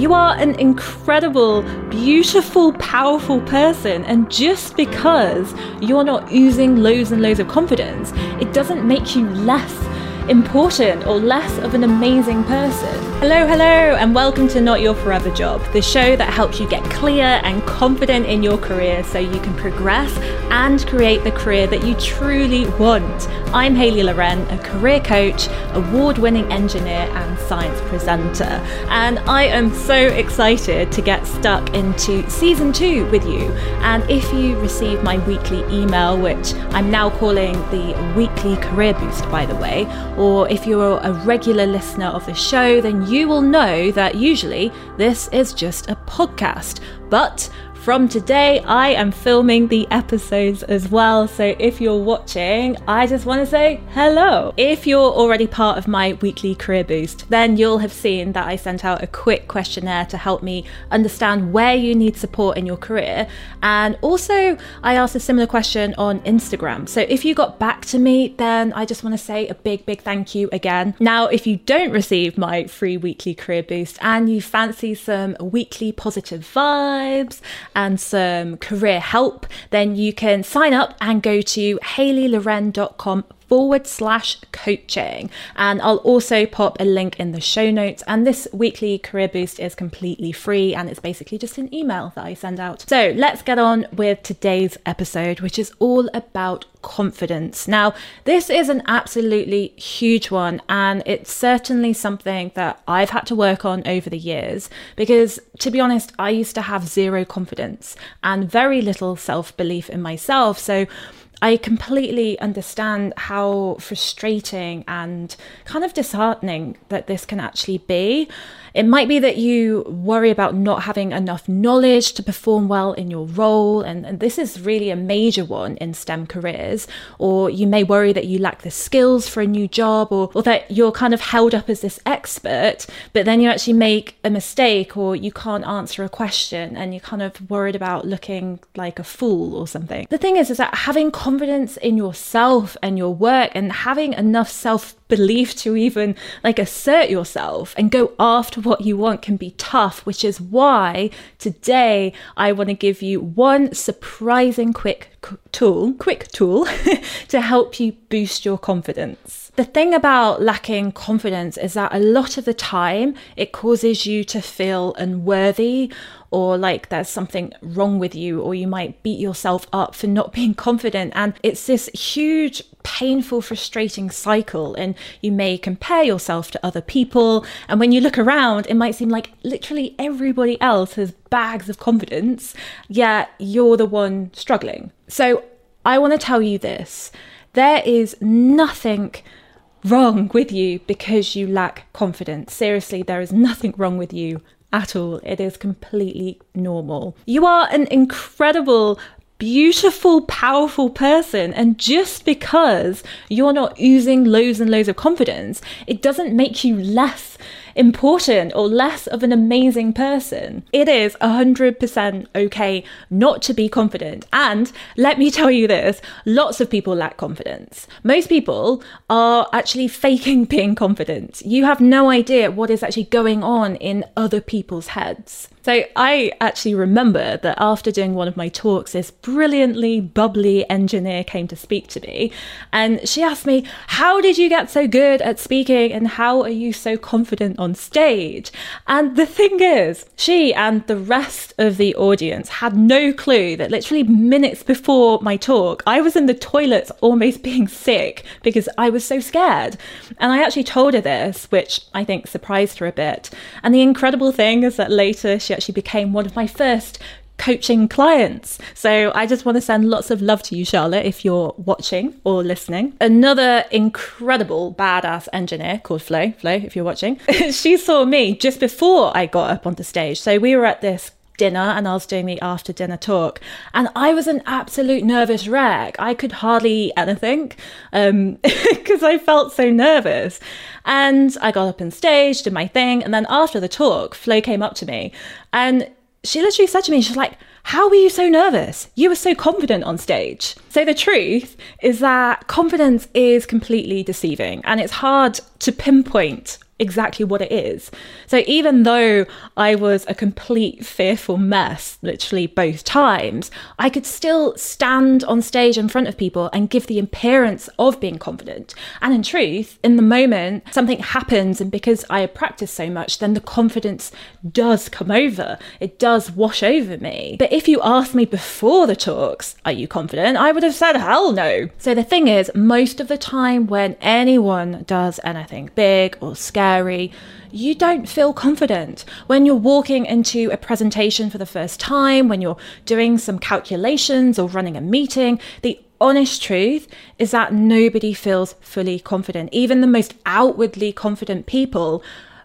You are an incredible, beautiful, powerful person, and just because you're not oozing loads and loads of confidence, it doesn't make you less important or less of an amazing person. Hello, hello, and welcome to Not Your Forever Job, the show that helps you get clear and confident in your career so you can progress and create the career that you truly want. I'm Hayley Loren, a career coach, award winning engineer, and science presenter, and I am so excited to get stuck into season two with you. And if you receive my weekly email, which I'm now calling the Weekly Career Boost, by the way, or if you're a regular listener of the show, then you will know that usually this is just a podcast. But from today, I am filming the episodes as well. So if you're watching, I just want to say hello. If you're already part of my weekly career boost, then you'll have seen that I sent out a quick questionnaire to help me understand where you need support in your career. And also, I asked a similar question on Instagram. So if you got back to me, then I just want to say a big, big thank you again. Now, if you don't receive my free weekly career boost and you fancy some weekly positive vibes, and some career help, then you can sign up and go to hayleyloren.com forward slash coaching. And I'll also pop a link in the show notes. And this weekly career boost is completely free and it's basically just an email that I send out. So let's get on with today's episode, which is all about confidence. Now, this is an absolutely huge one, and it's certainly something that I've had to work on over the years because, to be honest, I used to have zero confidence and very little self belief in myself. So, I completely understand how frustrating and kind of disheartening that this can actually be. It might be that you worry about not having enough knowledge to perform well in your role, and, and, this is really a major one in STEM careers. Or you may worry that you lack the skills for a new job, or, or that you're kind of held up as this expert, but then you actually make a mistake, or you can't answer a question, and you're kind of worried about looking like a fool or something. The thing is, is that having confidence in yourself and your work, and having enough self belief to even like assert yourself and go after what you want can be tough, which is why today I want to give you one surprising quick tool, quick tool to help you boost your confidence. The thing about lacking confidence is that a lot of the time it causes you to feel unworthy or like there's something wrong with you, or you might beat yourself up for not being confident. And it's this huge, painful, frustrating cycle. And you may compare yourself to other people. And when you look around, it might seem like literally everybody else has bags of confidence, yet you're the one struggling. So I want to tell you this there is nothing wrong with you because you lack confidence. Seriously, there is nothing wrong with you at all. It is completely normal. You are an incredible beautiful, powerful person. And just because you're not oozing loads and loads of confidence, it doesn't make you less important or less of an amazing person. It is 100% okay not to be confident. And let me tell you this lots of people lack confidence. Most people are actually faking being confident. You have no idea what is actually going on in other people's heads. So I actually remember that after doing one of my talks, this brilliantly bubbly engineer came to speak to me and she asked me, How did you get so good at speaking and how are you so confident on stage? And the thing is, she and the rest of the audience had no clue that literally minutes before my talk, I was in the toilets almost being sick because I was so scared. And I actually told her this, which I think surprised her a bit. And the incredible thing is that later she actually became one of my first coaching clients. So I just want to send lots of love to you, Charlotte, if you're watching or listening. Another incredible badass engineer called Flo, Flo, if you're watching, she saw me just before I got up onto stage. So we were at this dinner and I was doing the after dinner talk. And I was an absolute nervous wreck. I could hardly eat anything because um, I felt so nervous. And I got up on stage, did my thing. And then after the talk, Flo came up to me and she literally said to me, she's like, How were you so nervous? You were so confident on stage. So the truth is that confidence is completely deceiving and it's hard to pinpoint exactly what it is. So even though I was a complete fearful mess, literally both times, I could still stand on stage in front of people and give the appearance of being confident. And in truth, in the moment, something happens, and because I had practiced so much, then the confidence does come over. It does wash over me. But if you asked me before the talks, are you confident? I would have said, hell no. So the thing is, most of the time when anyone does anything big or scary, you don't feel confident. When you're walking into a presentation for the first time, when you're doing some calculations or running a meeting, the honest truth is that nobody feels fully confident. Even the most outwardly confident people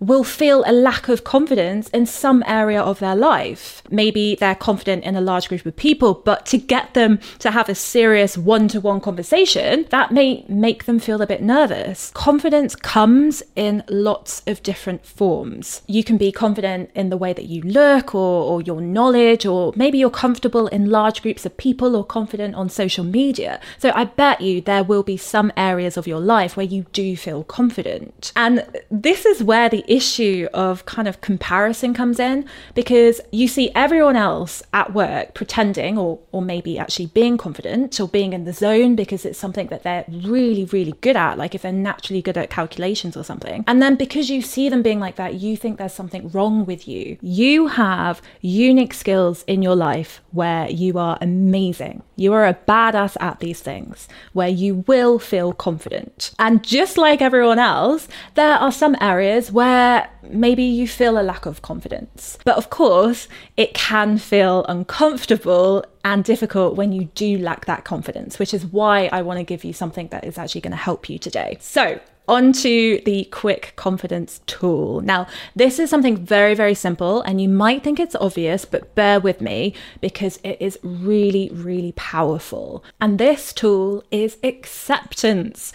will feel a lack of confidence in some area of their life. Maybe they're confident in a large group of people, but to get them to have a serious one to one conversation, that may make them feel a bit nervous. Confidence comes in lots of different forms. You can be confident in the way that you look or, or your knowledge, or maybe you're comfortable in large groups of people or confident on social media. So I bet you there will be some areas of your life where you do feel confident. And this is where the issue of kind of comparison comes in because you see everyone else at work pretending or or maybe actually being confident or being in the zone because it's something that they're really really good at like if they're naturally good at calculations or something. And then because you see them being like that you think there's something wrong with you. You have unique skills in your life where you are amazing. You are a badass at these things where you will feel confident. And just like everyone else there are some areas where where maybe you feel a lack of confidence. But of course, it can feel uncomfortable and difficult when you do lack that confidence, which is why I want to give you something that is actually going to help you today. So, onto the quick confidence tool. Now, this is something very, very simple, and you might think it's obvious, but bear with me because it is really, really powerful. And this tool is acceptance.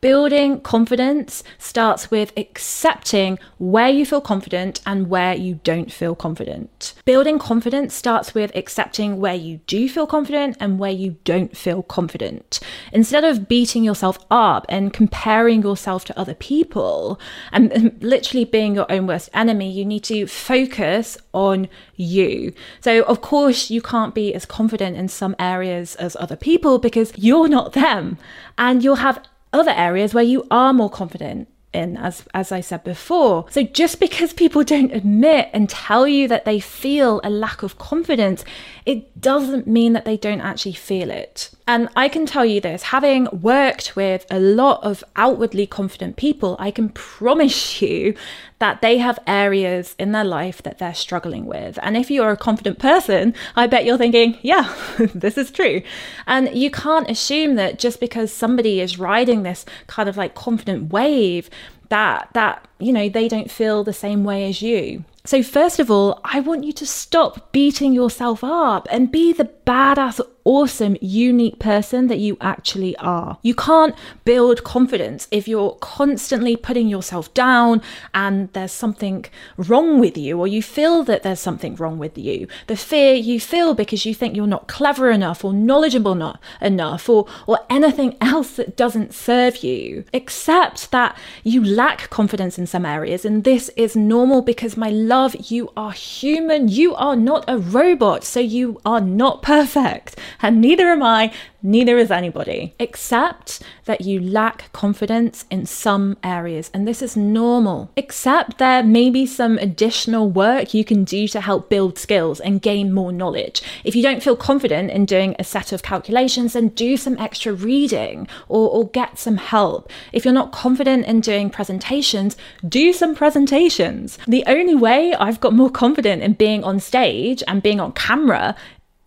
Building confidence starts with accepting where you feel confident and where you don't feel confident. Building confidence starts with accepting where you do feel confident and where you don't feel confident. Instead of beating yourself up and comparing yourself to other people and literally being your own worst enemy, you need to focus on you. So, of course, you can't be as confident in some areas as other people because you're not them and you'll have other areas where you are more confident in as as I said before. So just because people don't admit and tell you that they feel a lack of confidence, it doesn't mean that they don't actually feel it. And I can tell you this, having worked with a lot of outwardly confident people, I can promise you that they have areas in their life that they're struggling with. And if you're a confident person, I bet you're thinking, yeah, this is true. And you can't assume that just because somebody is riding this kind of like confident wave, that that you know they don't feel the same way as you. So, first of all, I want you to stop beating yourself up and be the badass, awesome, unique person that you actually are. You can't build confidence if you're constantly putting yourself down and there's something wrong with you, or you feel that there's something wrong with you. The fear you feel because you think you're not clever enough or knowledgeable not enough or, or anything else that doesn't serve you. Accept that you lack confidence in some areas, and this is normal because my love, you are human. You are not a robot, so you are not perfect. And neither am I, neither is anybody. Accept that you lack confidence in some areas, and this is normal. Accept there may be some additional work you can do to help build skills and gain more knowledge. If you don't feel confident in doing a set of calculations, then do some extra reading or, or get some help. If you're not confident in doing presentations, do some presentations. The only way I've got more confident in being on stage and being on camera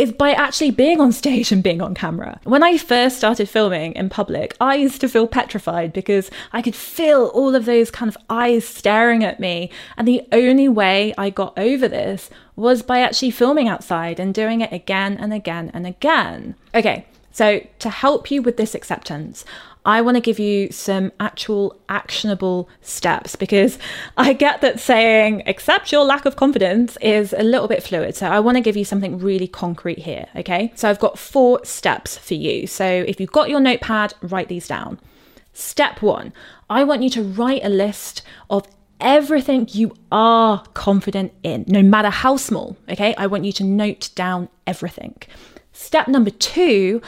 is by actually being on stage and being on camera. When I first started filming in public, I used to feel petrified because I could feel all of those kind of eyes staring at me. And the only way I got over this was by actually filming outside and doing it again and again and again. Okay, so to help you with this acceptance, I want to give you some actual actionable steps because I get that saying accept your lack of confidence is a little bit fluid. So I want to give you something really concrete here. Okay. So I've got four steps for you. So if you've got your notepad, write these down. Step one I want you to write a list of everything you are confident in, no matter how small. Okay, I want you to note down everything. Step number two,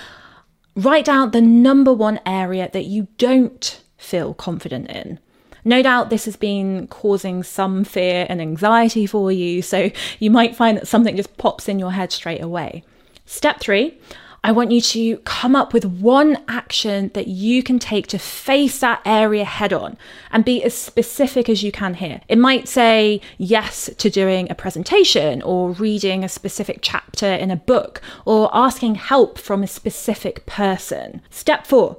write down the number one area that you don't feel confident in. No doubt this has been causing some fear and anxiety for you, so you might find that something just pops in your head straight away. Step three, I want you to come up with one action that you can take to face that area head on and be as specific as you can here. It might say yes to doing a presentation or reading a specific chapter in a book or asking help from a specific person. Step four,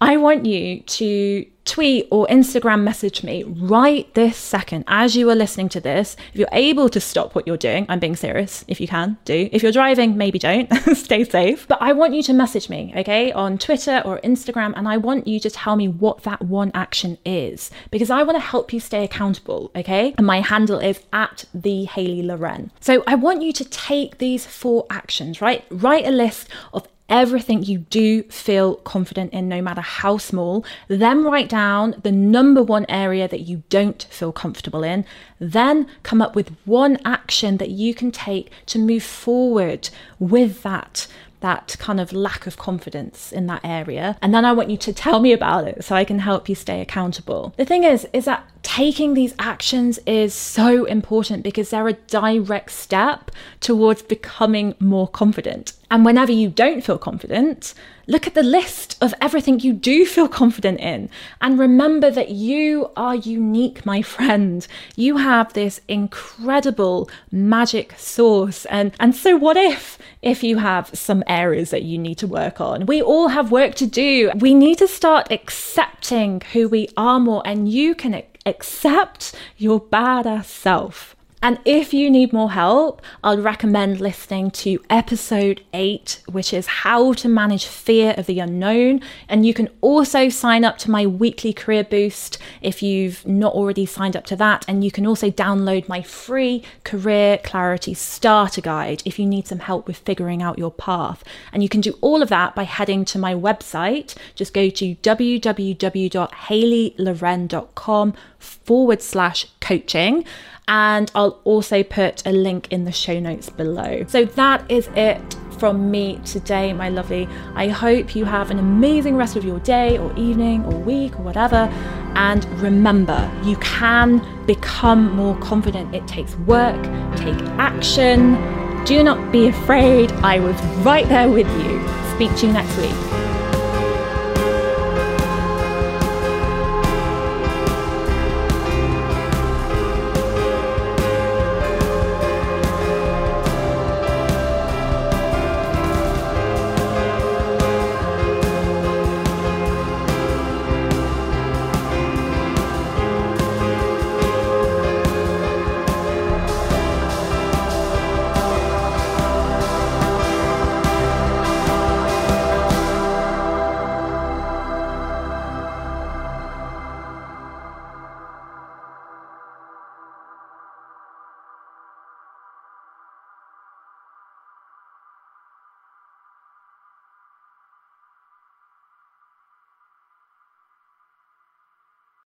I want you to tweet or Instagram message me right this second as you are listening to this. If you're able to stop what you're doing, I'm being serious. If you can, do. If you're driving, maybe don't. Stay safe. But I want you to message me, okay, on Twitter or Instagram, and I want you to tell me what that one action is because I want to help you stay accountable, okay? And my handle is at the Hayley Loren. So I want you to take these four actions, right? Write a list of everything you do feel confident in, no matter how small. Then write down the number one area that you don't feel comfortable in. Then come up with one action that you can take to move forward with that that kind of lack of confidence in that area. And then I want you to tell me about it so I can help you stay accountable. The thing is, is that taking these actions is so important because they're a direct step towards becoming more confident. And whenever you don't feel confident, look at the list of everything you do feel confident in. And remember that you are unique, my friend. You have this incredible magic source. And, and so, what if, if you have some areas that you need to work on? We all have work to do. We need to start accepting who we are more, and you can accept your badass self. And if you need more help, I'd recommend listening to episode 8, which is how to manage fear of the unknown. And you can also sign up to my weekly career boost if you've not already signed up to that. And you can also download my free career clarity starter guide if you need some help with figuring out your path. And you can do all of that by heading to my website. Just go to www.hayleyloren.com forward slash coaching and I'll also put a link in the show notes below. So that is it from me today, my lovely. I hope you have an amazing rest of your day or evening or week or whatever. And remember, you can become more confident. It takes work, take action. Do not be afraid. I was right there with you. Speak to you next week.